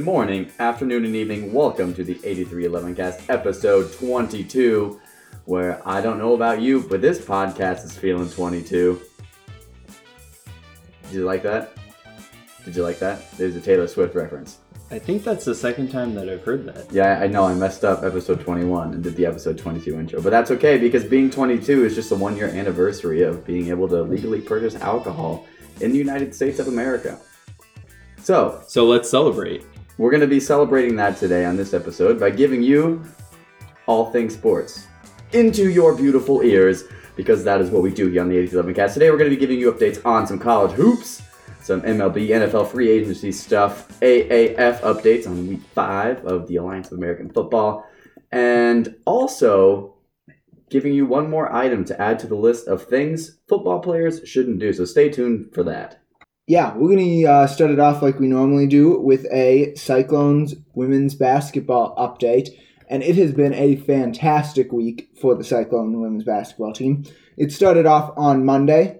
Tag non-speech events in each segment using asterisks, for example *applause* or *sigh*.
Good morning, afternoon, and evening. Welcome to the 8311 cast, episode 22, where I don't know about you, but this podcast is feeling 22. Did you like that? Did you like that? There's a Taylor Swift reference. I think that's the second time that I've heard that. Yeah, I know I messed up episode 21 and did the episode 22 intro, but that's okay because being 22 is just a one year anniversary of being able to legally purchase alcohol in the United States of America. So, So let's celebrate. We're going to be celebrating that today on this episode by giving you all things sports into your beautiful ears because that is what we do here on the 8311 cast. Today, we're going to be giving you updates on some college hoops, some MLB, NFL free agency stuff, AAF updates on week five of the Alliance of American Football, and also giving you one more item to add to the list of things football players shouldn't do. So stay tuned for that. Yeah, we're going to uh, start it off like we normally do with a Cyclones women's basketball update. And it has been a fantastic week for the Cyclone women's basketball team. It started off on Monday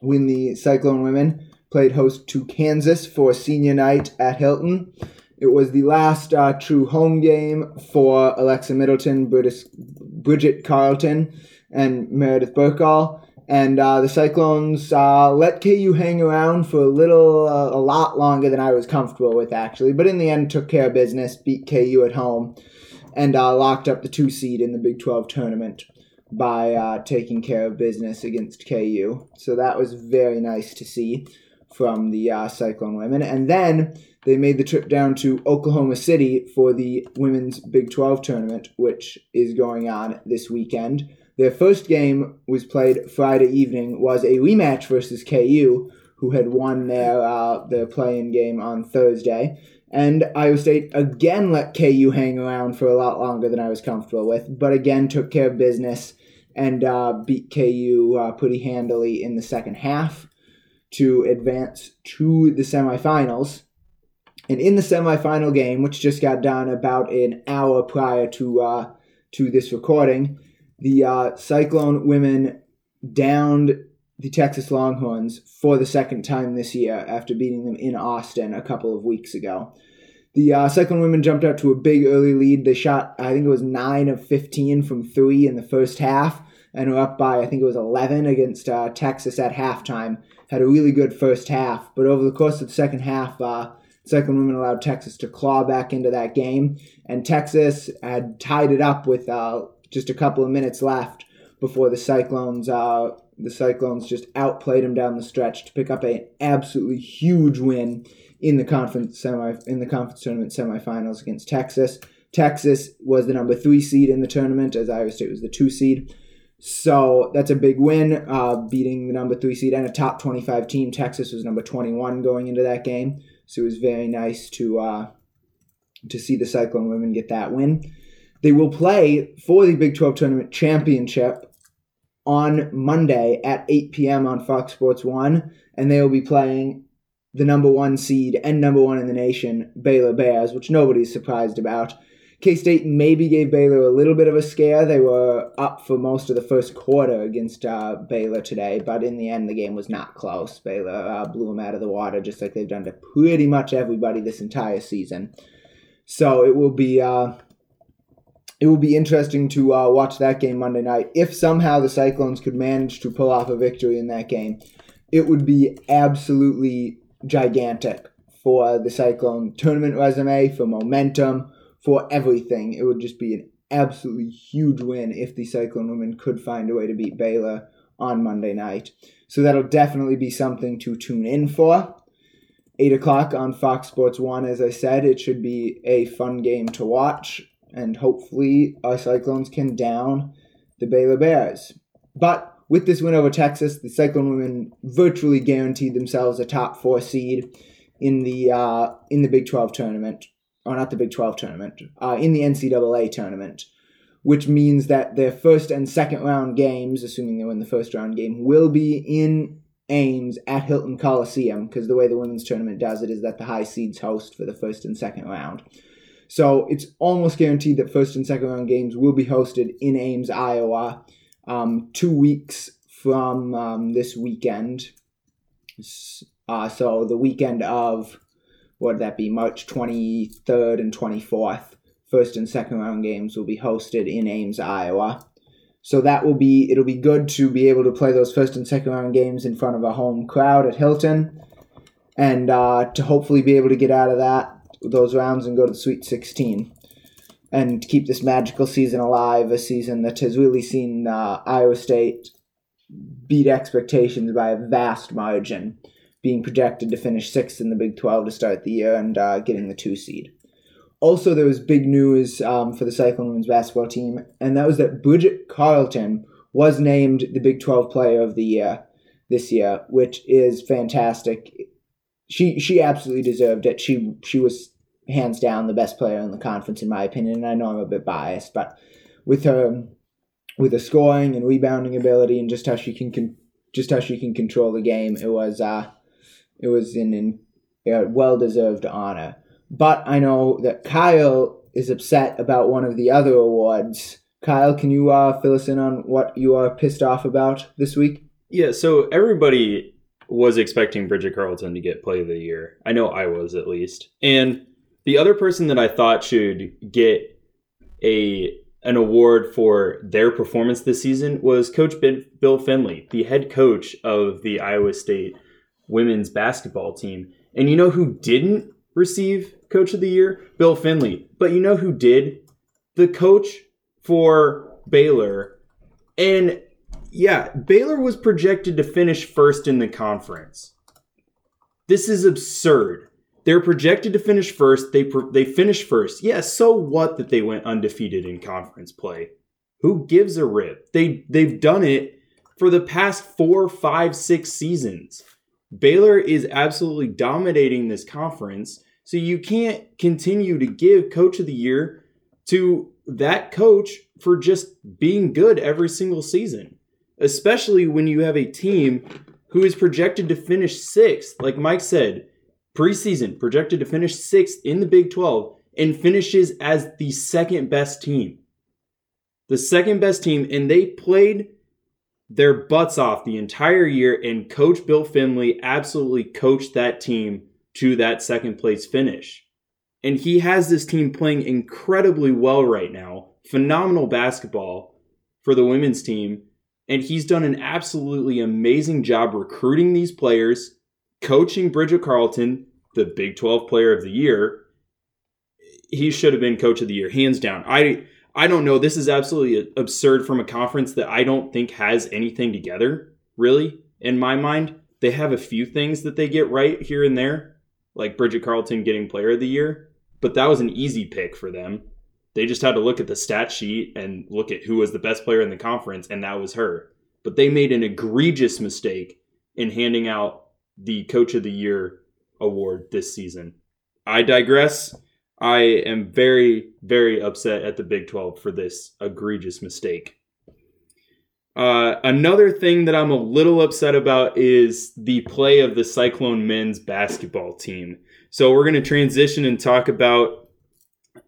when the Cyclone women played host to Kansas for senior night at Hilton. It was the last uh, true home game for Alexa Middleton, Bridget Carleton, and Meredith Burkhall. And uh, the Cyclones uh, let KU hang around for a little, uh, a lot longer than I was comfortable with, actually. But in the end, took care of business, beat KU at home, and uh, locked up the two seed in the Big 12 tournament by uh, taking care of business against KU. So that was very nice to see from the uh, Cyclone women. And then they made the trip down to Oklahoma City for the Women's Big 12 tournament, which is going on this weekend. Their first game was played Friday evening, was a rematch versus KU, who had won their uh, their play-in game on Thursday. And Iowa State again let KU hang around for a lot longer than I was comfortable with, but again took care of business and uh, beat KU uh, pretty handily in the second half to advance to the semifinals. And in the semifinal game, which just got done about an hour prior to uh, to this recording, the uh, Cyclone women downed the Texas Longhorns for the second time this year after beating them in Austin a couple of weeks ago. The uh, Cyclone women jumped out to a big early lead. They shot, I think it was 9 of 15 from three in the first half, and were up by, I think it was 11 against uh, Texas at halftime. Had a really good first half, but over the course of the second half, uh, Cyclone women allowed Texas to claw back into that game, and Texas had tied it up with uh, just a couple of minutes left before the Cyclones uh, the Cyclones just outplayed them down the stretch to pick up an absolutely huge win in the conference semi in the conference tournament semifinals against Texas. Texas was the number three seed in the tournament, as Iowa State was the two seed. So that's a big win, uh, beating the number three seed and a top twenty-five team. Texas was number twenty-one going into that game, so it was very nice to uh, to see the Cyclone women get that win. They will play for the Big 12 Tournament Championship on Monday at 8 p.m. on Fox Sports 1, and they will be playing the number one seed and number one in the nation, Baylor Bears, which nobody's surprised about. K State maybe gave Baylor a little bit of a scare. They were up for most of the first quarter against uh, Baylor today, but in the end, the game was not close. Baylor uh, blew them out of the water just like they've done to pretty much everybody this entire season. So it will be. Uh, it will be interesting to uh, watch that game Monday night. If somehow the Cyclones could manage to pull off a victory in that game, it would be absolutely gigantic for the Cyclone tournament resume, for momentum, for everything. It would just be an absolutely huge win if the Cyclone women could find a way to beat Baylor on Monday night. So that'll definitely be something to tune in for. 8 o'clock on Fox Sports 1, as I said, it should be a fun game to watch and hopefully our Cyclones can down the Baylor Bears. But with this win over Texas, the Cyclone women virtually guaranteed themselves a top four seed in the uh, in the Big 12 tournament, or not the Big 12 tournament, uh, in the NCAA tournament, which means that their first and second round games, assuming they win the first round game, will be in Ames at Hilton Coliseum, because the way the women's tournament does it is that the high seeds host for the first and second round. So it's almost guaranteed that first and second round games will be hosted in Ames, Iowa, um, two weeks from um, this weekend. Uh, so the weekend of what would that be? March 23rd and 24th. First and second round games will be hosted in Ames, Iowa. So that will be it'll be good to be able to play those first and second round games in front of a home crowd at Hilton, and uh, to hopefully be able to get out of that those rounds and go to the Sweet 16, and keep this magical season alive. A season that has really seen uh, Iowa State beat expectations by a vast margin, being projected to finish sixth in the Big 12 to start the year and uh, getting the two seed. Also, there was big news um, for the Cyclone women's basketball team, and that was that Bridget Carleton was named the Big 12 Player of the Year this year, which is fantastic. She she absolutely deserved it. She she was hands down the best player in the conference in my opinion. And I know I'm a bit biased, but with her with her scoring and rebounding ability and just how she can, just how she can control the game, it was uh it was an, an a well deserved honor. But I know that Kyle is upset about one of the other awards. Kyle, can you uh, fill us in on what you are pissed off about this week? Yeah, so everybody was expecting Bridget Carleton to get Play of the Year. I know I was at least. And the other person that I thought should get a an award for their performance this season was Coach Bill Fennelly, the head coach of the Iowa State women's basketball team. And you know who didn't receive Coach of the Year? Bill Fennelly. But you know who did? The coach for Baylor. And yeah, Baylor was projected to finish first in the conference. This is absurd. They're projected to finish first. They they finished first. Yeah, so what that they went undefeated in conference play? Who gives a rip? They they've done it for the past four, five, six seasons. Baylor is absolutely dominating this conference. So you can't continue to give coach of the year to that coach for just being good every single season, especially when you have a team who is projected to finish sixth. Like Mike said, preseason projected to finish sixth in the Big 12 and finishes as the second best team. The second best team, and they played their butts off the entire year, and Coach Bill Fennelly absolutely coached that team to that second place finish. And he has this team playing incredibly well right now. Phenomenal basketball for the women's team. And he's done an absolutely amazing job recruiting these players, coaching Bridget Carleton, the Big 12 player of the year. He should have been coach of the year, hands down. I I don't know. This is absolutely absurd from a conference that I don't think has anything together, really, in my mind. They have a few things that they get right here and there, like Bridget Carleton getting player of the year, but that was an easy pick for them. They just had to look at the stat sheet and look at who was the best player in the conference, and that was her. But they made an egregious mistake in handing out the Coach of the Year award this season. I digress. I am very, very upset at the Big 12 for this egregious mistake. Uh, another thing that I'm a little upset about is the play of the Cyclone men's basketball team. So we're going to transition and talk about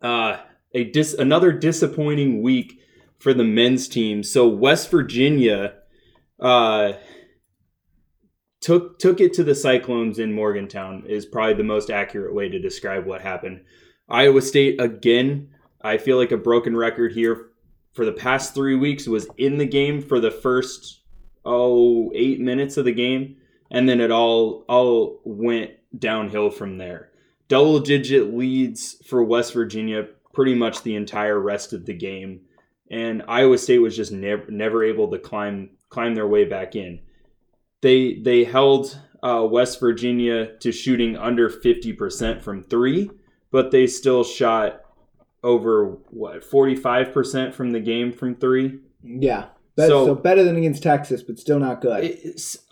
uh, a dis- another disappointing week for the men's team. So West Virginia uh, took took it to the Cyclones in Morgantown is probably the most accurate way to describe what happened. Iowa State again. I feel like a broken record here for the past three weeks was in the game for the first oh eight minutes of the game, and then it all all went downhill from there. Double digit leads for West Virginia pretty much the entire rest of the game, and Iowa State was just never never able to climb climb their way back in. They they held uh, West Virginia to shooting under fifty percent from three, but they still shot over what 45% from the game from three Yeah. So, so, better than against Texas, but still not good.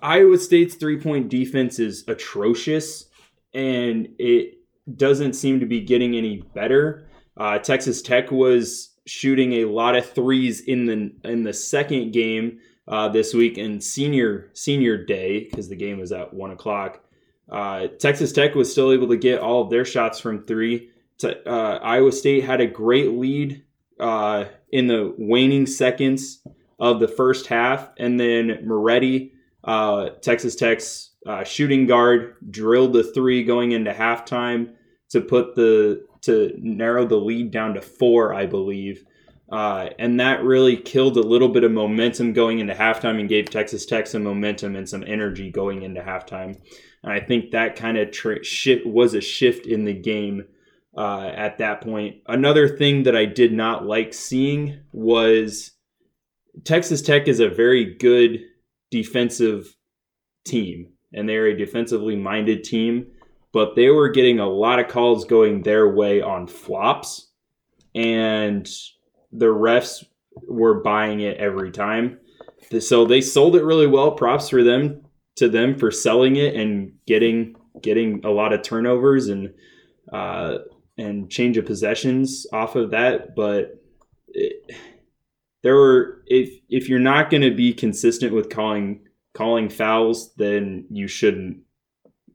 Iowa State's three point defense is atrocious, and it doesn't seem to be getting any better. Uh, Texas Tech was shooting a lot of threes in the in the second game uh, this week and senior senior day because the game was at one o'clock. Uh, Texas Tech was still able to get all of their shots from three uh, Iowa State had a great lead uh, in the waning seconds of the first half, and then Moretti, uh, Texas Tech's shooting guard drilled the three going into halftime to put the to narrow the lead down to four, I believe. Uh, and that really killed a little bit of momentum going into halftime and gave Texas Tech some momentum and some energy going into halftime. And I think that kind of shift was a shift in the game uh, at that point. Another thing that I did not like seeing was Texas Tech is a very good defensive team, and they're a defensively minded team, but they were getting a lot of calls going their way on flops. And the refs were buying it every time. So they sold it really well. Props for them to them for selling it and getting getting a lot of turnovers and uh, and change of possessions off of that. But it, there were if if you're not going to be consistent with calling calling fouls, then you shouldn't.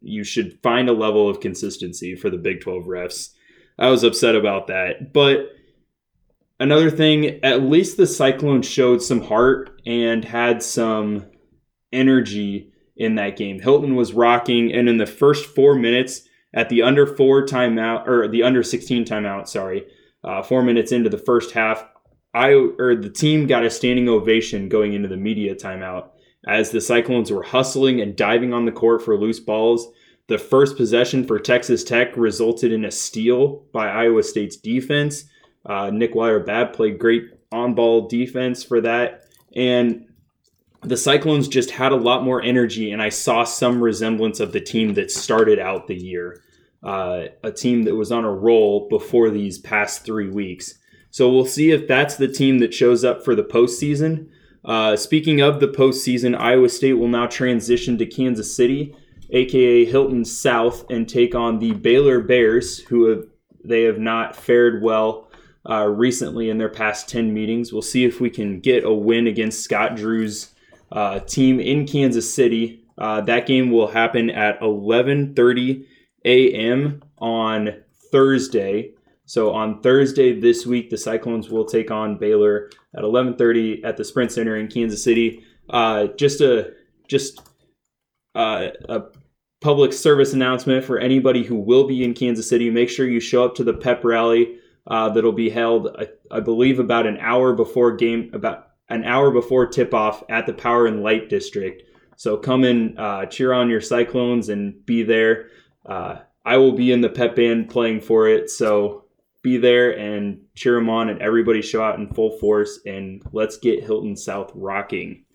You should find a level of consistency for the Big 12 refs. I was upset about that, but another thing, at least the Cyclones showed some heart and had some energy in that game. Hilton was rocking, and in the first four minutes, at the under four timeout or the under 16 timeout, sorry, uh, four minutes into the first half, I or the team got a standing ovation going into the media timeout as the Cyclones were hustling and diving on the court for loose balls. The first possession for Texas Tech resulted in a steal by Iowa State's defense. Uh, Nick Weiler Babb played great on ball defense for that. And the Cyclones just had a lot more energy, and I saw some resemblance of the team that started out the year, uh, a team that was on a roll before these past three weeks. So we'll see if that's the team that shows up for the postseason. Uh, speaking of the postseason, Iowa State will now transition to Kansas City, aka Hilton South, and take on the Baylor Bears, who have they have not fared well uh, recently in their past 10 meetings. We'll see if we can get a win against Scott Drew's uh, team in Kansas City. Uh, that game will happen at 11:30 a.m. on Thursday. So on Thursday this week, the Cyclones will take on Baylor at 11:30 at the Sprint Center in Kansas City. Uh, just a just uh, a public service announcement for anybody who will be in Kansas City. Make sure you show up to the pep rally uh, that'll be held, I, I, believe, about an hour before game, about an hour before tip off at the Power and Light District. So come and uh, cheer on your Cyclones and be there. Uh, I will be in the pep band playing for it, so be there and cheer them on, and everybody show out in full force, and let's get Hilton South rocking.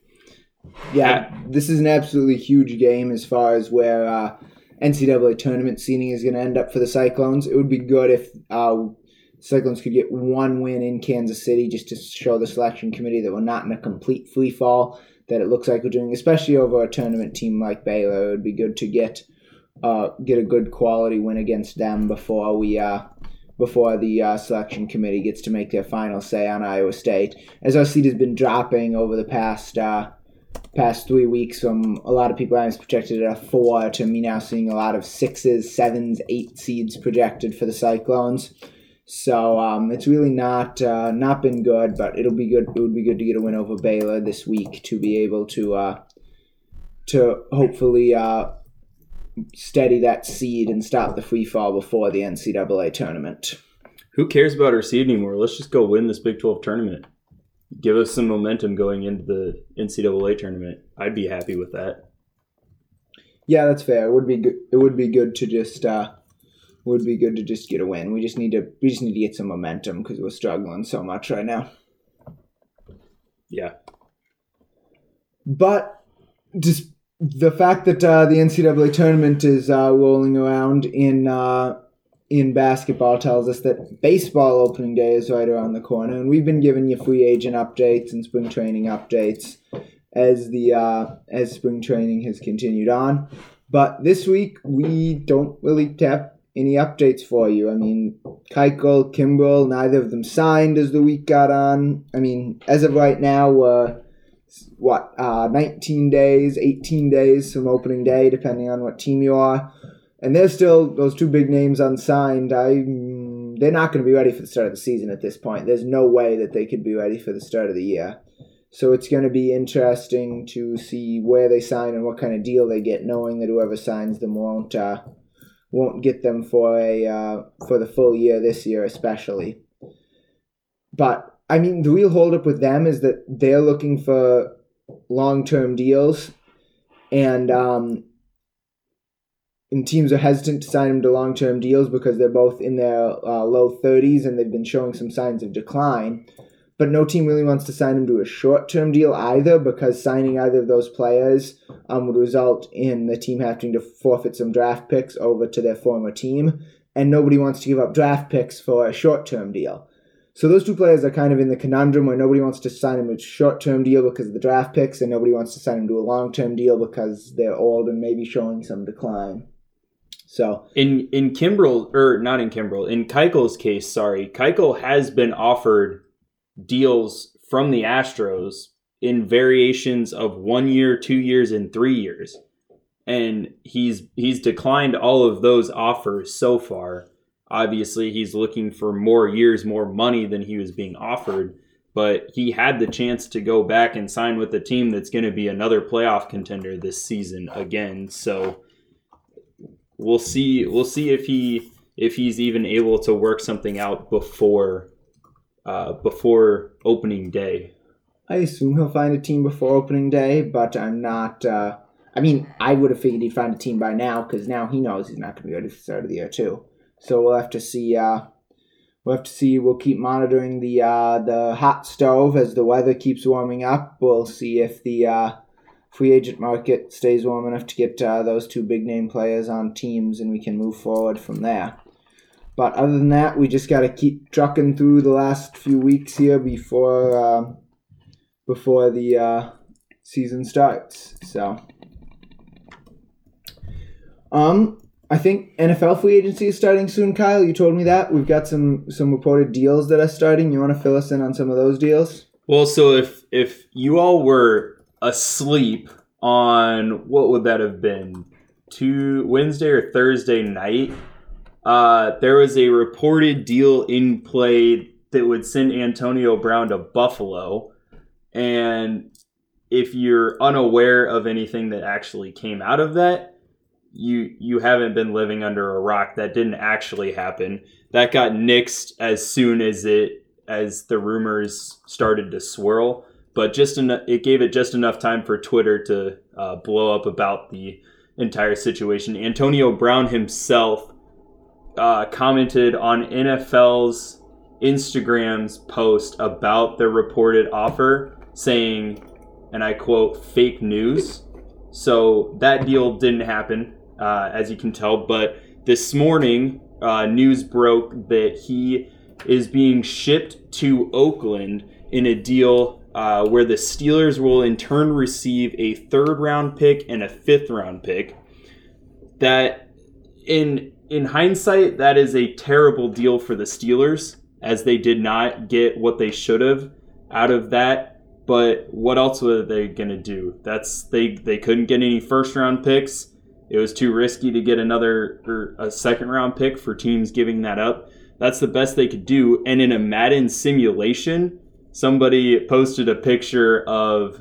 Yeah, this is an absolutely huge game as far as where uh, NCAA tournament seeding is going to end up for the Cyclones. It would be good if uh, Cyclones could get one win in Kansas City just to show the selection committee that we're not in a complete free fall that it looks like we're doing, especially over a tournament team like Baylor. It would be good to get uh, get a good quality win against them before we uh, before the uh, selection committee gets to make their final say on Iowa State. As our seed has been dropping over the past uh, past three weeks from a lot of people having projected at a four to me now seeing a lot of sixes, sevens, eight seeds projected for the Cyclones. So um, it's really not uh, not been good, but it'll be good. It would be good to get a win over Baylor this week to be able to uh, to hopefully uh, steady that seed and stop the free fall before the NCAA tournament. Who cares about our seed anymore? Let's just go win this Big Twelve tournament. Give us some momentum going into the NCAA tournament. I'd be happy with that. Yeah, that's fair. It would be good. It would be good to just uh, would be good to just get a win. We just need to we just need to get some momentum because we're struggling so much right now. Yeah. But just the fact that uh, the NCAA tournament is uh, rolling around in uh, in basketball tells us that baseball opening day is right around the corner, and we've been giving you free agent updates and spring training updates as the uh, as spring training has continued on. But this week we don't really have any updates for you? I mean, Keuchel, Kimbrel, neither of them signed as the week got on. I mean, as of right now, uh, what, uh, 19 days, 18 days from opening day, depending on what team you are. And there's still those two big names unsigned. I, they're not going to be ready for the start of the season at this point. There's no way that they could be ready for the start of the year. So it's going to be interesting to see where they sign and what kind of deal they get, knowing that whoever signs them won't uh, won't get them for a uh, for the full year this year, especially. But I mean, the real holdup with them is that they're looking for long term deals, and um, and teams are hesitant to sign them to long term deals because they're both in their uh, low 30s and they've been showing some signs of decline. But no team really wants to sign them to a short term deal either because signing either of those players um, would result in the team having to forfeit some draft picks over to their former team. And nobody wants to give up draft picks for a short term deal. So those two players are kind of in the conundrum where nobody wants to sign them a short term deal because of the draft picks, and nobody wants to sign them to a long term deal because they're old and maybe showing some decline. So in in Kimbrel or not in Kimbrel in Keuchel's case, sorry, Keuchel has been offered deals from the Astros in variations of one year, two years, and three years, and he's he's declined all of those offers so far. Obviously, he's looking for more years, more money than he was being offered. But he had the chance to go back and sign with a team that's going to be another playoff contender this season again. So we'll see. We'll see if he if he's even able to work something out before uh, before opening day. I assume he'll find a team before opening day, but I'm not. Uh, I mean, I would have figured he'd find a team by now because now he knows he's not going to be ready for the start of the year too. So we'll have to see. Uh, we'll have to see. We'll keep monitoring the uh, the hot stove as the weather keeps warming up. We'll see if the uh, free agent market stays warm enough to get uh, those two big name players on teams, and we can move forward from there. But other than that, we just got to keep trucking through the last few weeks here before uh, before the uh, season starts. So, um, I think NFL free agency is starting soon, Kyle. You told me that. We've got some some reported deals that are starting. You want to fill us in on some of those deals? Well, so if if you all were asleep on what would that have been? To Wednesday or Thursday night, uh, there was a reported deal in play that would send Antonio Brown to Buffalo. And if you're unaware of anything that actually came out of that, you you haven't been living under a rock. That didn't actually happen. That got nixed as soon as it as the rumors started to swirl. But just en- it gave it just enough time for Twitter to uh, blow up about the entire situation. Antonio Brown himself uh, commented on NFL's Instagram's post about the reported offer, saying, and I quote, "fake news." So that deal didn't happen uh, as you can tell. But this morning, uh, news broke that he is being shipped to Oakland in a deal uh, where the Steelers will in turn receive a third round pick and a fifth round pick. That in in hindsight, that is a terrible deal for the Steelers, as they did not get what they should have out of that. But what else were they gonna do? That's they they couldn't get any first round picks. It was too risky to get another or a second round pick for teams giving that up. That's the best they could do. And in a Madden simulation, somebody posted a picture of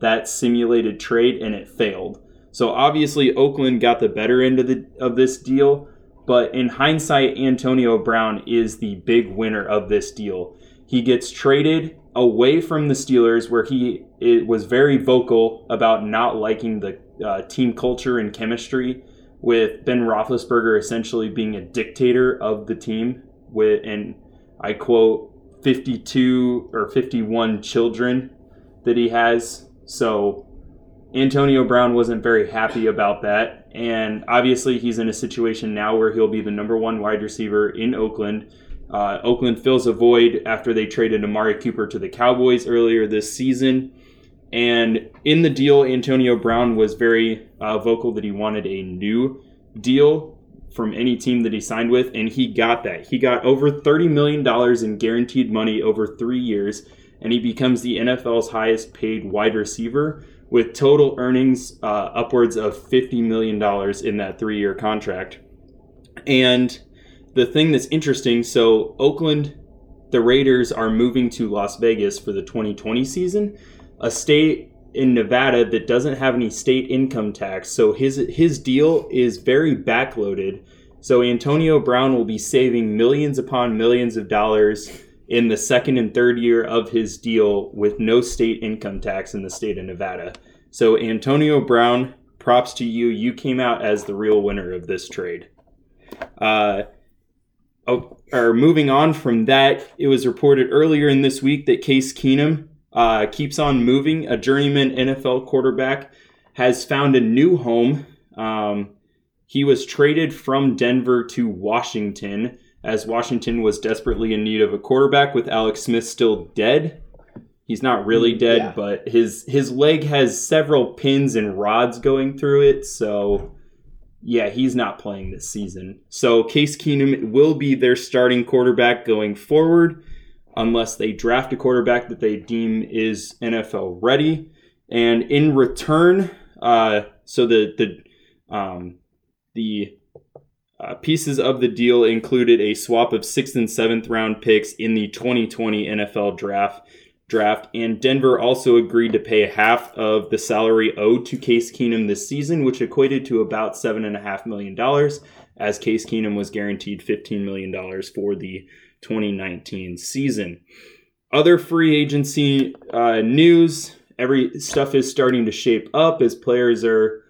that simulated trade and it failed. So obviously Oakland got the better end of the of this deal, but in hindsight Antonio Brown is the big winner of this deal. He gets traded away from the Steelers where he was very vocal about not liking the uh, team culture and chemistry with Ben Roethlisberger essentially being a dictator of the team with and I quote 52 or 51 children that he has. So Antonio Brown wasn't very happy about that. And obviously, he's in a situation now where he'll be the number one wide receiver in Oakland. Uh, Oakland fills a void after they traded Amari Cooper to the Cowboys earlier this season. And in the deal, Antonio Brown was very uh, vocal that he wanted a new deal from any team that he signed with, and he got that. He got over $30 million in guaranteed money over three years, and he becomes the NFL's highest paid wide receiver with total earnings uh, upwards of $50 million in that three year contract. And the thing that's interesting so, Oakland, the Raiders are moving to Las Vegas for the 2020 season. A state in Nevada that doesn't have any state income tax. So his his deal is very backloaded. So Antonio Brown will be saving millions upon millions of dollars in the second and third year of his deal with no state income tax in the state of Nevada. So Antonio Brown, props to you. You came out as the real winner of this trade. Uh, oh, or moving on from that, it was reported earlier in this week that Case Keenum uh, keeps on moving. A journeyman NFL quarterback has found a new home. Um, he was traded from Denver to Washington as Washington was desperately in need of a quarterback with Alex Smith still dead. He's not really dead, Yeah. but his his leg has several pins and rods going through it, so yeah, he's not playing this season. So Case Keenum will be their starting quarterback going forward, unless they draft a quarterback that they deem is NFL ready. And in return, uh, so the the um, the uh, pieces of the deal included a swap of sixth and seventh round picks in the 2020 NFL draft. Draft and Denver also agreed to pay half of the salary owed to Case Keenum this season, which equated to about seven and a half million dollars, as Case Keenum was guaranteed $15 million for the 2019 season. Other free agency uh, news: every stuff is starting to shape up as players are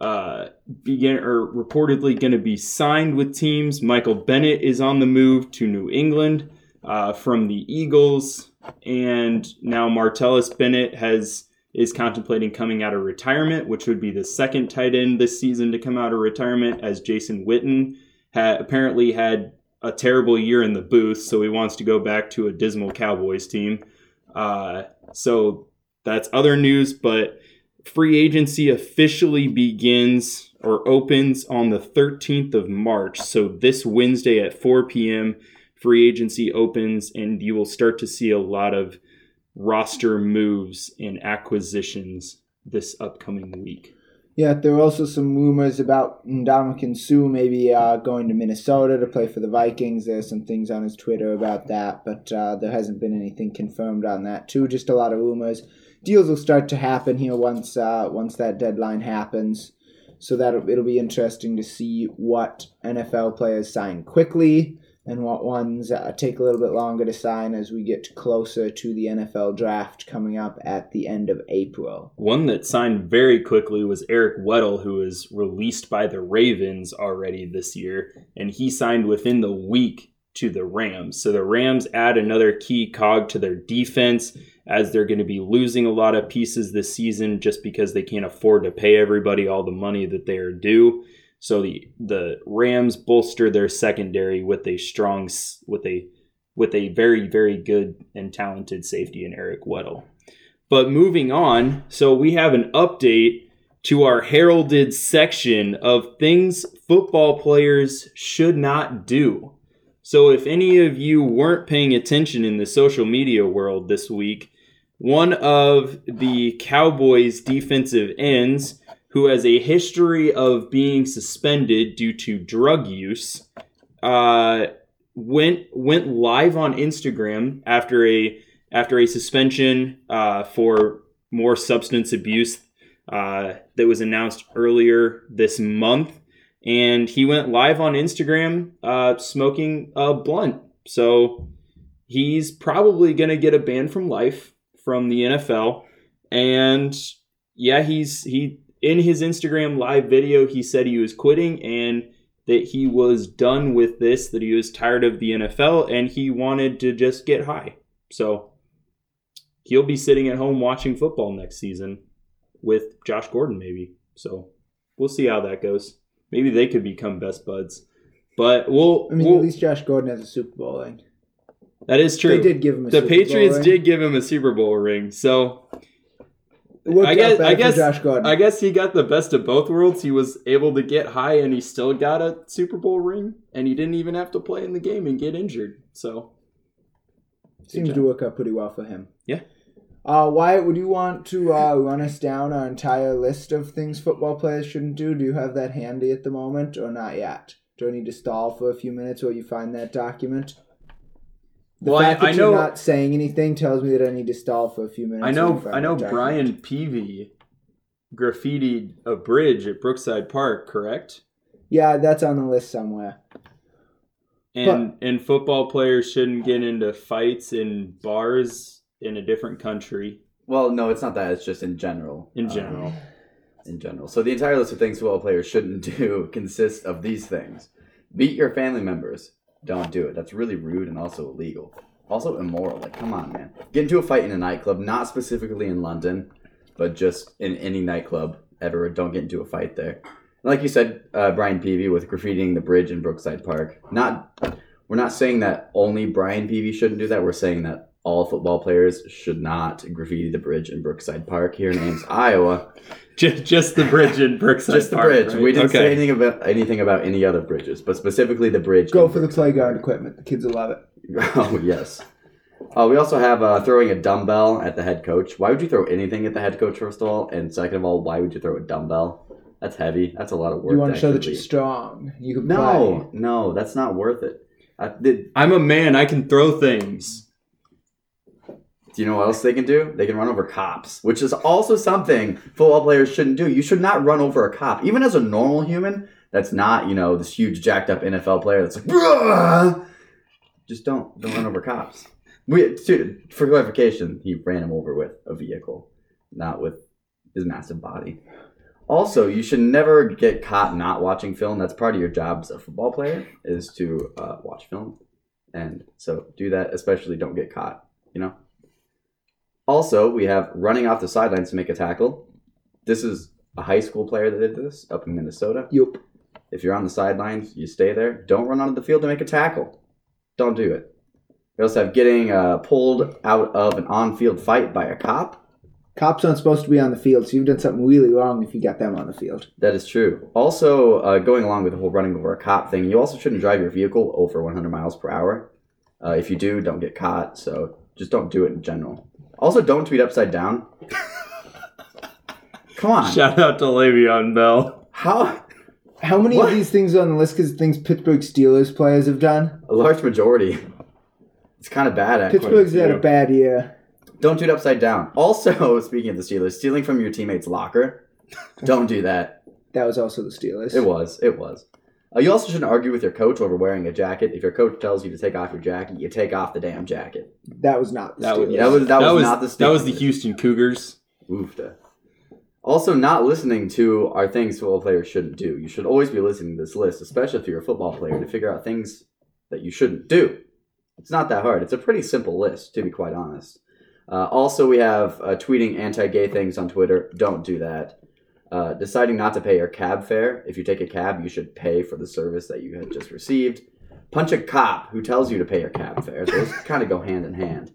uh, begin or reportedly going to be signed with teams. Michael Bennett is on the move to New England uh, from the Eagles, and now Martellus Bennett has is contemplating coming out of retirement, which would be the second tight end this season to come out of retirement, as Jason Witten had apparently had a terrible year in the booth, so he wants to go back to a dismal Cowboys team. Uh, so that's other news, but free agency officially begins or opens on the 13th of March. So this Wednesday at 4 p.m., free agency opens, and you will start to see a lot of roster moves and acquisitions this upcoming week. Yeah, there were also some rumors about Ndamukong Suh maybe uh, going to Minnesota to play for the Vikings. There's some things on his Twitter about that, but uh, there hasn't been anything confirmed on that too. Just a lot of rumors. Deals will start to happen here once uh, once that deadline happens. So that it'll be interesting to see what NFL players sign quickly and what ones uh, take a little bit longer to sign as we get closer to the NFL draft coming up at the end of April. One that signed very quickly was Eric Weddle, who was released by the Ravens already this year, and he signed within the week to the Rams. So the Rams add another key cog to their defense as they're going to be losing a lot of pieces this season just because they can't afford to pay everybody all the money that they are due. So the the Rams bolster their secondary with a strong with a with a very very good and talented safety in Eric Weddle. But moving on, so we have an update to our heralded section of things football players should not do. So if any of you weren't paying attention in the social media world this week, one of the Cowboys defensive ends who has a history of being suspended due to drug use uh, went went live on Instagram after a after a suspension uh, for more substance abuse uh, that was announced earlier this month, and he went live on Instagram uh, smoking a blunt. So he's probably gonna get a ban from life from the NFL, and yeah, he's he in his Instagram live video he said he was quitting and that he was done with this, that he was tired of the NFL and he wanted to just get high. So he'll be sitting at home watching football next season with Josh Gordon, maybe. So we'll see how that goes. Maybe they could become best buds. But we'll, I mean, we'll at least Josh Gordon has a Super Bowl ring. that is true. They did give him a the Super Bowl Patriots did give him a Super Bowl ring. So I guess- I guess- Josh Gordon. I guess he got the best of both worlds. He was able to get high and he still got a Super Bowl ring and he didn't even have to play in the game and get injured. So Seems to work out pretty well for him. Yeah. Uh, Wyatt, would you want to uh, run us down our entire list of things football players shouldn't do? Do you have that handy at the moment or not yet? Do I need to stall for a few minutes while you find that document? The Well, I- fact that I you're know- not saying anything tells me that I need to stall for a few minutes. I know I know Brian Peavy graffitied a bridge at Brookside Park, correct? Yeah, that's on the list somewhere. And and football players shouldn't get into fights in bars in a different country Well, no, it's not that. It's just in general. in Um, general. in general. So the entire list of things football players shouldn't *laughs* do consists of these things: beat your family members. Don't do it. That's really rude and also illegal. Also immoral. Like, come on, man. Get into a fight in a nightclub, not specifically in London, but just in any nightclub ever. Don't get into a fight there. And like you said, uh, Brian Peavy with graffitiing the bridge in Brookside Park. Not, we're not saying that only Brian Peavy shouldn't do that. We're saying that all football players should not graffiti the bridge in Brookside Park here in Ames, Iowa. *laughs* Just just the bridge in Brookside Park. Just the Park, bridge. right? We didn't say anything about anything about any other bridges, but specifically the bridge. Go in for the Brookside playground equipment. The kids will love it. *laughs* Oh yes. Uh, we also have uh, throwing a dumbbell at the head coach. Why would you throw anything at the head coach first of all, and second of all, why would you throw a dumbbell? That's heavy. That's a lot of work. You want to show that actually you're strong. You can No, no, that's not worth it. I, did, I'm a man. I can throw things. Do you know what else they can do? They can run over cops, which is also something football players shouldn't do. You should not run over a cop, even as a normal human. That's not, you know, this huge jacked up NFL player that's like, "Bruh!" just don't don't run over cops. We to, for clarification, he ran him over with a vehicle, not with his massive body. Also, you should never get caught not watching film. That's part of your job as a football player is to uh, watch film, and so do that. Especially don't get caught. You know. Also, we have running off the sidelines to make a tackle. This is a high school player that did this up in Minnesota. Yup. If you're on the sidelines, you stay there. Don't run onto the field to make a tackle. Don't do it. We also have getting uh, pulled out of an on-field fight by a cop. Cops aren't supposed to be on the field, so you've done something really wrong if you got them on the field. That is true. Also, uh, going along with the whole running over a cop thing, you also shouldn't drive your vehicle over 100 miles per hour. Uh, if you do, don't get caught. So just don't do it in general. Also, don't tweet upside down. Come on. Shout out to Le'Veon Bell. How How many What? of these things are on the list because things Pittsburgh Steelers players have done? a large majority. It's kind of bad. at Pittsburgh's had a bad year. Don't tweet upside down. Also, *laughs* speaking of the Steelers, stealing from your teammate's locker. Don't do that. That was also the Steelers. It was. It was. Uh, you also shouldn't argue with your coach over wearing a jacket. If your coach tells you to take off your jacket, you take off the damn jacket. That was not the That Steelers. was, That was- that was not the that was the Houston Cougars. Oofda. Also, not listening to are things football players shouldn't do. You should always be listening to this list, especially if you're a football player, to figure out things that you shouldn't do. It's not that hard. It's a pretty simple list, to be quite honest. Uh, also, we have uh, tweeting anti-gay things on Twitter. Don't do that. Uh, deciding not to pay your cab fare. If you take a cab, you should pay for the service that you had just received. Punch a cop who tells you to pay your cab fare. Those *laughs* kind of go hand in hand.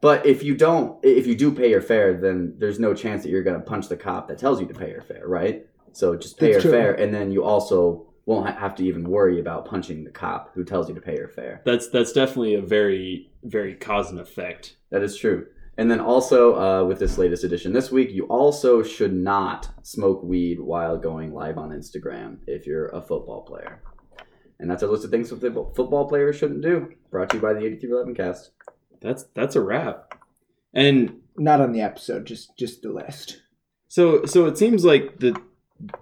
But if you don't, if you do pay your fare, then there's no chance that you're going to punch the cop that tells you to pay your fare, right? So just pay That's your true. fare, and then you also won't ha- have to even worry about punching the cop who tells you to pay your fare. That's that's definitely a very very cause and effect. That is true. And then also uh, with this latest edition this week, you also should not smoke weed while going live on Instagram if you're a football player. And that's a list of things that football players shouldn't do. Brought to you by the 8311 cast. That's that's a wrap. And Not on the episode, just just the list. so so it seems like the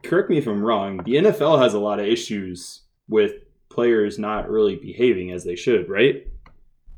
correct me if I'm wrong, the NFL has a lot of issues with players not really behaving as they should, right?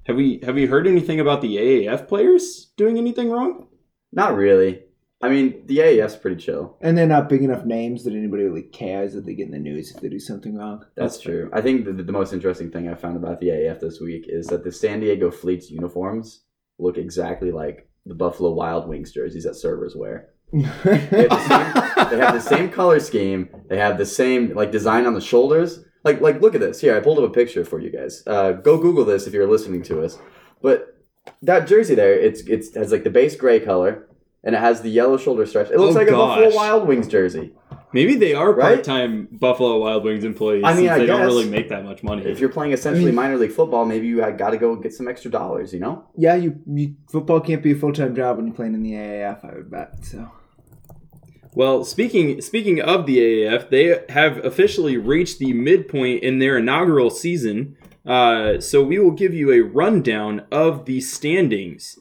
Have we have we heard anything about the AAF players doing anything wrong? Not really. I mean, the AAF's pretty chill. And they're not big enough names that anybody really cares that they get in the news if they do something wrong. That's, That's true. I think the, the most interesting thing I found about the AAF this week is that the San Diego Fleet's uniforms look exactly like the Buffalo Wild Wings jerseys that servers wear. They have the same, they have the same *laughs* color scheme. They have the same like design on the shoulders. Like like look at this. Here, I pulled up a picture for you guys. Uh, go Google this if you're listening to us. But that jersey there, it's it's has like the base gray color and it has the yellow shoulder stripes. It looks Oh, like a Buffalo. Wild Wings jersey. Maybe they are Right? part-time Buffalo Wild Wings employees. I mean, since I they don't guess. really make that much money. If you're playing essentially I mean- minor league football, maybe you got to go get some extra dollars. You know. yeah, you, you football can't be a full time job when you're playing in the AAF. I would bet. So Well, speaking speaking of the AAF, they have officially reached the midpoint in their inaugural season. Uh, so we will give you a rundown of the standings,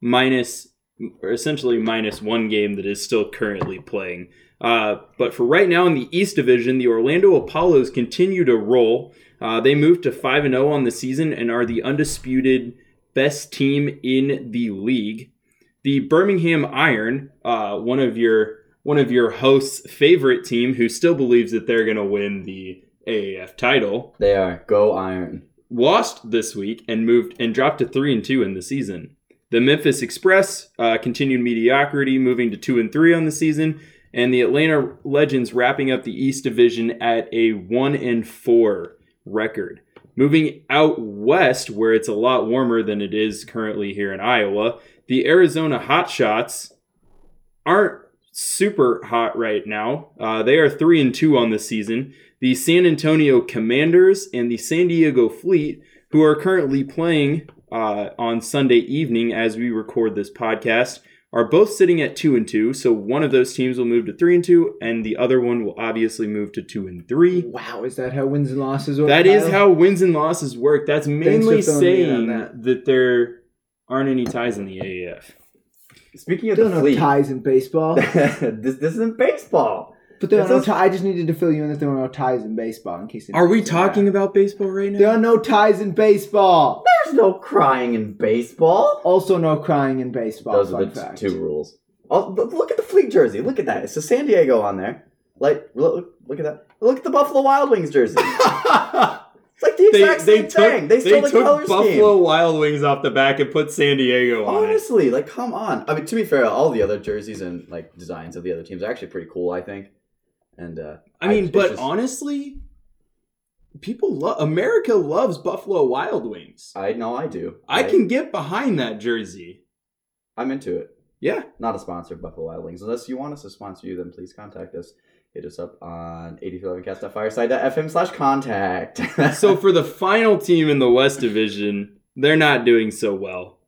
minus or essentially minus one game that is still currently playing. Uh, but for right now in the East Division, the Orlando Apollos continue to roll. Uh, they moved to five and zero on the season and are the undisputed best team in the league. The Birmingham Iron, uh, one of your one of your hosts' favorite team, who still believes that they're going to win the AAF title, They are go Iron. lost this week and moved and dropped to three and two in the season. The Memphis Express uh, continued mediocrity, moving to two and three on the season, and the Atlanta Legends wrapping up the East Division at a one and four record. Moving out west, where it's a lot warmer than it is currently here in Iowa, the Arizona Hotshots aren't super hot right now. Uh, they are three and two on the season. The San Antonio Commanders and the San Diego Fleet, who are currently playing uh, on Sunday evening as we record this podcast, are both sitting at two and two. So one of those teams will move to three and two, and the other one will obviously move to two and three. Wow, is that how wins and losses work? That is how wins and losses work. That's mainly filling me in on saying that. that. there aren't any ties in the AAF. Speaking of There are the no fleet, ties in baseball. *laughs* this this isn't baseball. But there are no a- ties. I just needed to fill you in that there are no ties in baseball in case. Are we anyone said that. talking about baseball right now? There are no ties in baseball. There's no crying in baseball. Also, no crying in baseball. Those are the fact. two rules. Oh, look look at the fleet jersey. Look at that. It's a San Diego on there. Like look, look at that. Look at the Buffalo Wild Wings jersey. *laughs* It's like the exact they same took, thing. They stole the took color Buffalo scheme. Wild Wings off the back and put San Diego on it. Honestly, like come on. I mean, to be fair, all the other jerseys and like designs of the other teams are actually pretty cool. I think. And uh, I mean, it's but just- honestly, people love America loves Buffalo Wild Wings. I know I do. I can get behind that jersey. I'm into it. Yeah. Not a sponsor of Buffalo Wild Wings. Unless you want us to sponsor you, then please contact us. Hit us up on 8311cast.fireside.fm slash contact. *laughs* So for the final team in the West Division, they're not doing so well.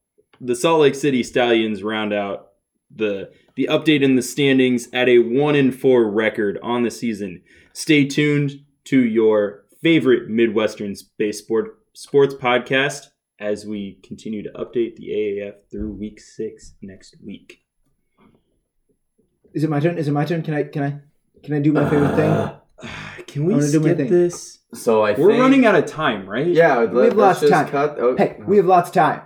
The Salt Lake City Stallions round out the the update in the standings at a one and four record on the season. Stay tuned to your favorite Midwestern space sport sports podcast as we continue to update the AAF through week six next week. Is it my turn? Is it my turn? Can I? Can I? Can I do my favorite thing? Uh, *sighs* Can we I do my skip thing. this? So I We're think- running out of time, right? Yeah, let, We have us lots of just time. cut. Oh, Hey, we have lots of time.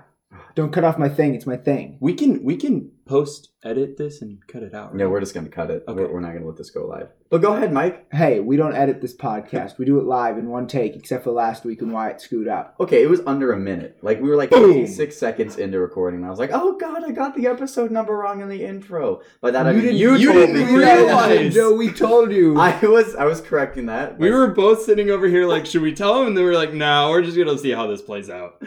Don't cut off my thing. It's my thing. We can we can post edit this and cut it out. Yeah, we're just gonna cut it. Okay. We're, we're not gonna let this go live. But go ahead, Mike. Hey, we don't edit this podcast. We do it live in one take, except for last week when Wyatt screwed up. Okay, it was under a minute. Like we were like Boom. 56 seconds into recording. And I was like, "Oh God, I got the episode number wrong in the intro." By that I mean didn't, you, you told didn't me. realize. Joe. We told you. *laughs* I was I was correcting that. We were both sitting over here like, should we tell him? And then we were like, no, we're just gonna see how this plays out.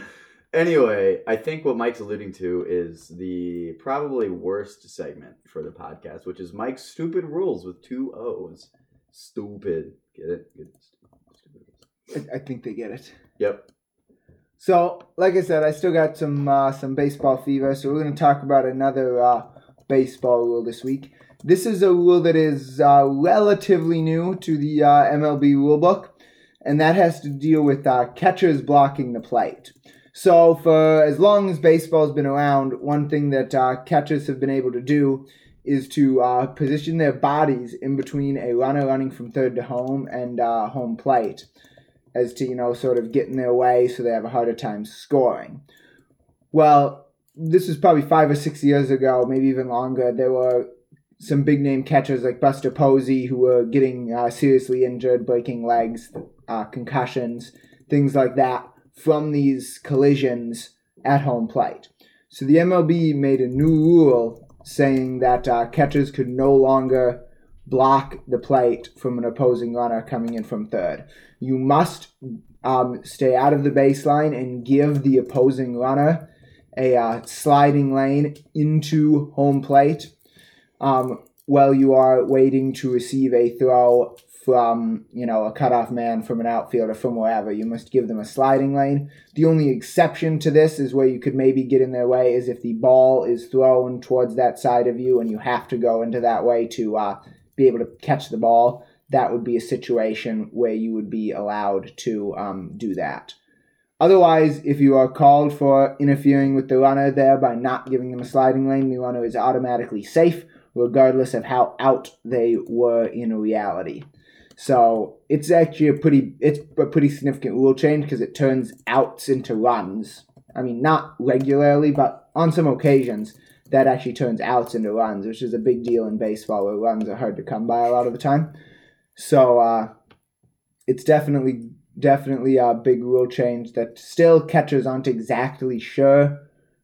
Anyway, I think what Mike's alluding to is the probably worst segment for the podcast, which is Mike's stupid rules with two O's. Stupid. Get it? Get it? Stupid. I, I think they get it. Yep. So, like I said, I still got some uh, some baseball fever. So we're going to talk about another uh, baseball rule this week. This is a rule that is uh, relatively new to the uh, MLB rulebook, and that has to deal with uh, catchers blocking the plate. So, for as long as baseball's been around, one thing that uh, catchers have been able to do is to uh, position their bodies in between a runner running from third to home and uh, home plate as to, you know, sort of get in their way so they have a harder time scoring. Well, this was probably five or six years ago, maybe even longer. There were some big name catchers like Buster Posey who were getting uh, seriously injured, breaking legs, uh, concussions, things like that from these collisions at home plate. So the MLB made a new rule saying that uh, catchers could no longer block the plate from an opposing runner coming in from third. You must um, stay out of the baseline and give the opposing runner a uh, sliding lane into home plate um, while you are waiting to receive a throw from you know a cutoff man from an outfielder from wherever. You must give them a sliding lane. The only exception to this is where you could maybe get in their way is if the ball is thrown towards that side of you and you have to go into that way to uh, be able to catch the ball. That would be a situation where you would be allowed to um, do that. Otherwise, if you are called for interfering with the runner there by not giving them a sliding lane, the runner is automatically safe, regardless of how out they were in reality. So it's actually a pretty it's a pretty significant rule change because it turns outs into runs. I mean, not regularly, but on some occasions that actually turns outs into runs, which is a big deal in baseball where runs are hard to come by a lot of the time. So uh, it's definitely definitely a big rule change that still catchers aren't exactly sure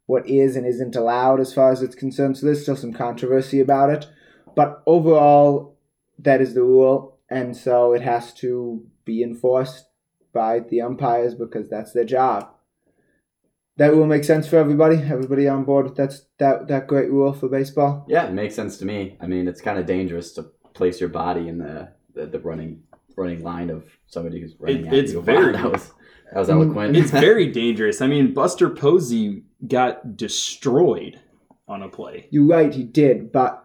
what is and isn't allowed as far as it's concerned. So there's still some controversy about it. But overall, that is the rule. And so it has to be enforced by the umpires because that's their job. That rule makes sense for everybody. Everybody on board with that that that great rule for baseball. Yeah, it makes sense to me. I mean, it's kind of dangerous to place your body in the the, the running running line of somebody who's running It- at it's you. *laughs* very- Wow, that was that was Mm, eloquent. It's very dangerous. I mean, Buster Posey got destroyed on a play. You're right, he did, but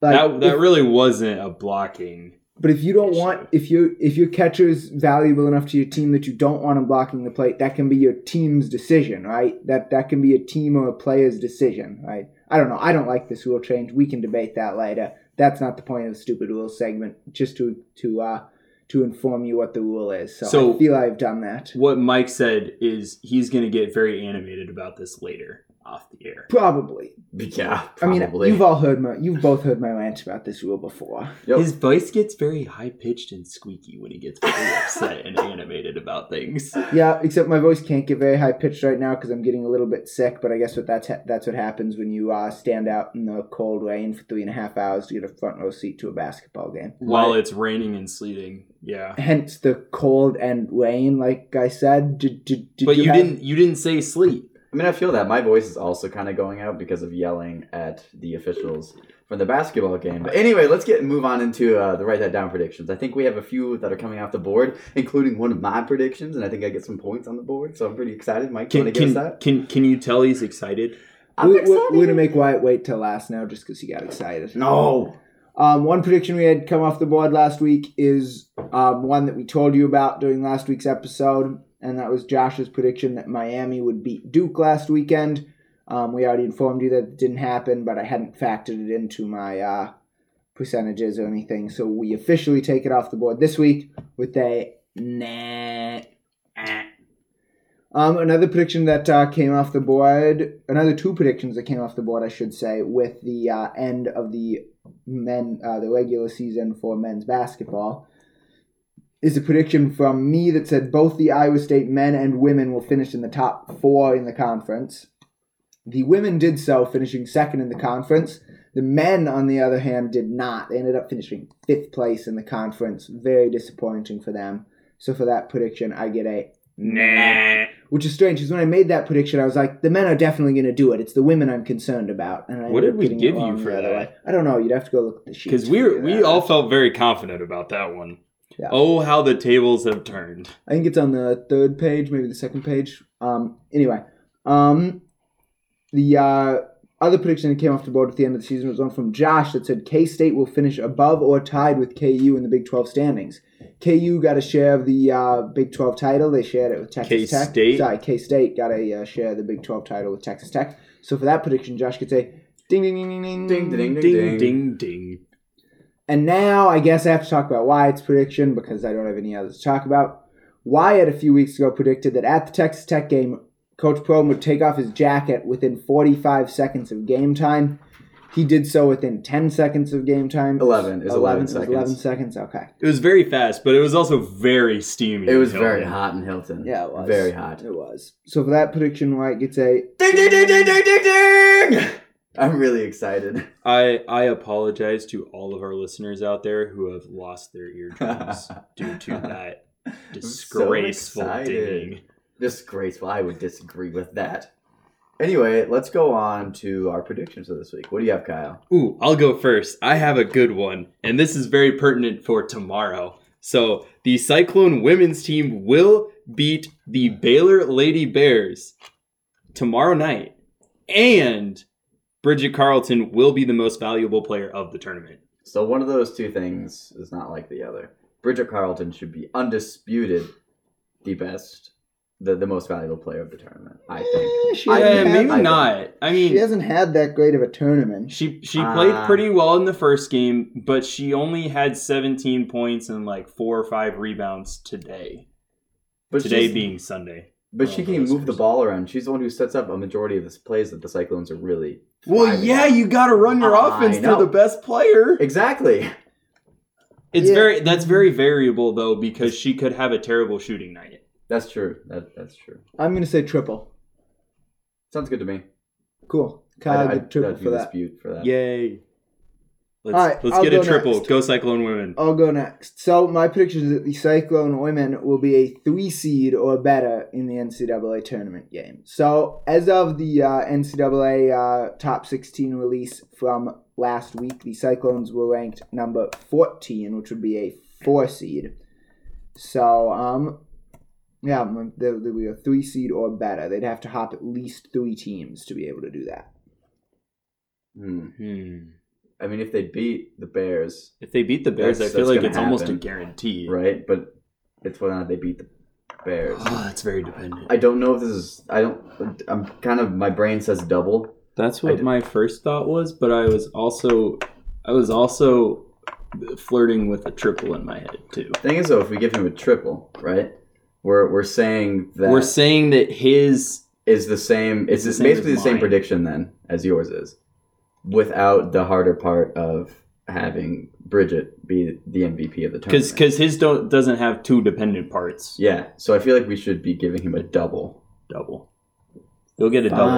like that that if- really wasn't a blocking. But if you don't issue. want, if you if your catcher's valuable enough to your team that you don't want him blocking the plate, that can be your team's decision, right? That that can be a team or a player's decision, right? I don't know. I don't like this rule change. We can debate that later. That's not the point of the stupid rules segment. Just to to uh to inform you what the rule is. So, So- I feel I've done that. What Mike said is he's going to get very animated about this later off the air. Probably. yeah, I mean, probably. you've all heard my, you've both heard my rant about this rule before. Yep. His voice gets very high pitched and squeaky when he gets very *laughs* upset and animated about things. Yeah, except my voice can't get very high pitched right now because I'm getting a little bit sick. But I guess what that's ha- that's what happens when you uh, stand out in the cold rain for three and a half hours to get a front row seat to a basketball game. While it's raining and sleeting, yeah. Hence the cold and rain, like I said. Did, did, did But you, have- didn't you didn't say sleet. I mean, I feel that my voice is also kind of going out because of yelling at the officials from the basketball game. But anyway, let's get move on into uh, the write that down predictions. I think we have a few that are coming off the board, including one of my predictions, and I think I get some points on the board, so I'm pretty excited. Mike, do you Can want to give can, us that? can can you tell he's excited? I'm we, we're, excited. we're gonna make Wyatt wait till last now just because he got excited. no. Um, one prediction we had come off the board last week is um, one that we told you about during last week's episode, and that was Josh's prediction that Miami would beat Duke last weekend. Um, we already informed you that it didn't happen, but I hadn't factored it into my uh, percentages or anything. So we officially take it off the board this week with a nah. ah. Um, another prediction that uh, came off the board, another two predictions that came off the board, I should say, with the uh, end of the men, uh, the regular season for men's basketball, is a prediction from me that said both the Iowa State men and women will finish in the top four in the conference. The women did so, finishing second in the conference. The men, on the other hand, did not. They ended up finishing fifth place in the conference. Very disappointing for them. So for that prediction, I get a Nah. which is strange because when I made that prediction, I was like, the men are definitely going to do it. It's the women I'm concerned about. And I What did we give you for that? way. I don't know. You'd have to go look at the sheet Because we we all felt very confident about that one. Yeah. Oh, how the tables have turned. I think it's on the third page, maybe the second page. Um. Anyway, um, the uh, other prediction that came off the board at the end of the season was one from Josh that said K State will finish above or tied with KU in the Big Twelve standings. KU got a share of the uh, Big Twelve title. They shared it with Texas Tech. K-State? Sorry, K State got a uh, share of the Big Twelve title with Texas Tech. So for that prediction, Josh could say ding ding ding ding ding Ding, ding, ding, Ding, ding, ding. And now I guess I have to talk about Wyatt's prediction because I don't have any others to talk about. Wyatt a few weeks ago predicted that at the Texas Tech game, Coach Prohm would take off his jacket within 45 seconds of game time. He did so within 10 seconds of game time. 11 is 11 it was seconds. 11 seconds. Okay. It was very fast, but it was also very steamy. It was very hot in Hilton. Yeah, it was. Very hot. It was. So for that prediction, Wyatt gets a Ding, ding, ding, ding, ding, ding, ding! I'm really excited. I I apologize to all of our listeners out there who have lost their eardrums *laughs* due to that disgraceful dinging. Disgraceful. I would disagree with that. Anyway, let's go on to our predictions for this week. What do you have, Kyle? Ooh, I'll go first. I have a good one, and this is very pertinent for tomorrow. So, the Cyclone women's team will beat the Baylor Lady Bears tomorrow night, and Bridget Carleton will be the most valuable player of the tournament. So one of those two things is not like the other. Bridget Carleton should be undisputed the best the, the most valuable player of the tournament. I Eh, think. she I yeah, think- maybe I- not. I mean, she hasn't had that great of a tournament. She she played Ah. pretty well in the first game, but she only had 17 points and like four or five rebounds today. But today being Sunday. But Oh, she for can move the ball around. She's the one who sets up a majority of the plays that the Cyclones are really. Well, thriving yeah, at. you got to run your I offense know. through the best player. exactly. It's Yeah. very that's very variable though because she could have a terrible shooting night. That's true. That that's true. I'm gonna say triple. Sounds good to me. Cool. Kyle, I, I, get triple I'd for that. dispute for that. Yay. Let's All right, let's I'll get a go triple. next. Go Cyclone women. I'll go next. So my prediction is that the Cyclone women will be a three seed or better in the NCAA tournament game. So as of the uh, NCAA uh, top 16 release from last week, the Cyclones were ranked number 14, which would be a four seed. So um, yeah, they will be a three seed or better. They'd have to hop at least three teams to be able to do that. Hmm. I mean, if they beat the Bears, If they beat the Bears, That's- I feel that's like gonna it's almost a happen. guarantee. right? But it's whether or not they beat the Bears. Oh, that's very dependent. I don't know if this is. I don't. I'm kind of. My brain says double. That's I what did- my first thought was, but I was also I was also flirting with a triple in my head too. Thing is, though, if we give him a triple, right? We're we're saying that We're saying that his is the same. It's, It's the same basically as the same mine. prediction then as yours is, without the harder part of having Bridget be the MVP of the because tournament. because his don't doesn't have two dependent parts. yeah, so I feel like we should be giving him a double. Double. You'll get a double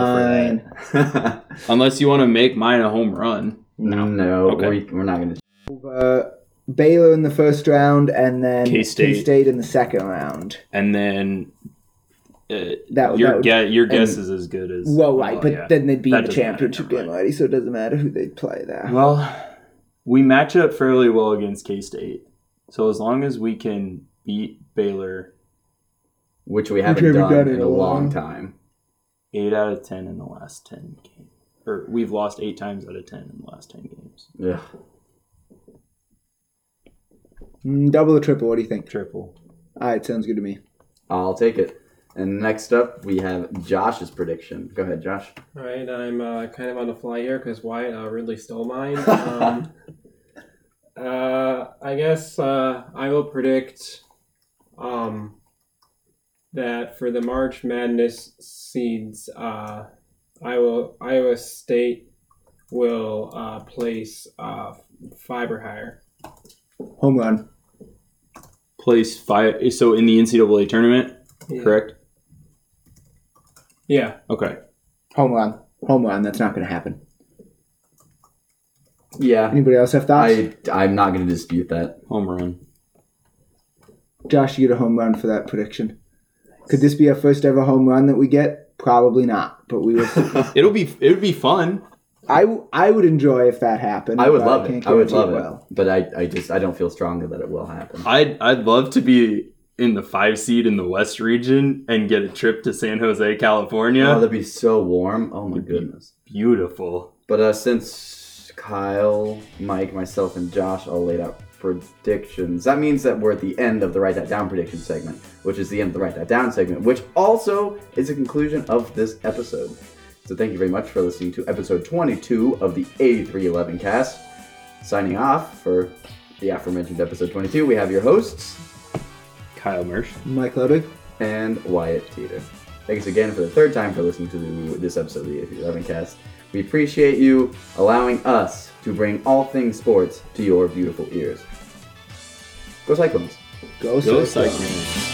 for that. *laughs* Unless you want to make mine a home run. no, no, Okay. we, we're not going to. Uh, Baylor in the first round, and then K-State. K-State in the second round. And then uh, That, your that would, ge- your guess and- is as good as well, right, but yeah. then they'd be That in the doesn't championship game already, so it doesn't matter who they'd play there. Well, we match up fairly well against K State. So as long as we can beat Baylor Which we haven't haven't done, done in in a a long long- time. eight out of ten in the last ten games. Or we've lost eight times out of ten in the last ten games. Ugh. Mm, double or triple? What do you think? Triple. All right, sounds good to me. I'll take it. And next up, we have Josh's prediction. Go ahead, Josh. All right, I'm uh, kind of on the fly here because Wyatt uh, really stole mine. *laughs* Um, uh, I guess uh, I will predict um, that for the March Madness seeds, uh, I will Iowa State will uh, place uh, five or higher. Home run. Place five. So in the NCAA tournament, Yeah. correct? Yeah. Okay. Home run. Home run. That's not going to happen. Yeah, Anybody else have thoughts? I I'm not going to dispute that. Home run. Josh, you get a home run for that prediction. Could this be our first ever home run that we get? Probably not, but we will. *laughs* It'll be it would be fun. I, w- I would enjoy if that happened. I would love can't it. I would love it. will. But I, I just I don't feel strongly that it will happen. I'd I'd love to be in the five seed in the West region and get a trip to San Jose, California. Oh, that'd be so warm. Oh my goodness. Beautiful. But uh, since Kyle, Mike, myself, and Josh all laid out predictions, that means that we're at the end of the Write That Down prediction segment, which is the end of the Write That Down segment, which also is the conclusion of this episode. So thank you very much for listening to episode 22 of the 8311 cast. Signing off for the aforementioned episode 22, we have your hosts Kyle Mersch. Mike Ludwig. and Wyatt Teeter. Thanks again for the third time for listening to this episode of the 8311 cast. We appreciate you allowing us to bring all things sports to your beautiful ears. Go Cyclones! Go, Go Cyclones. Cyclones.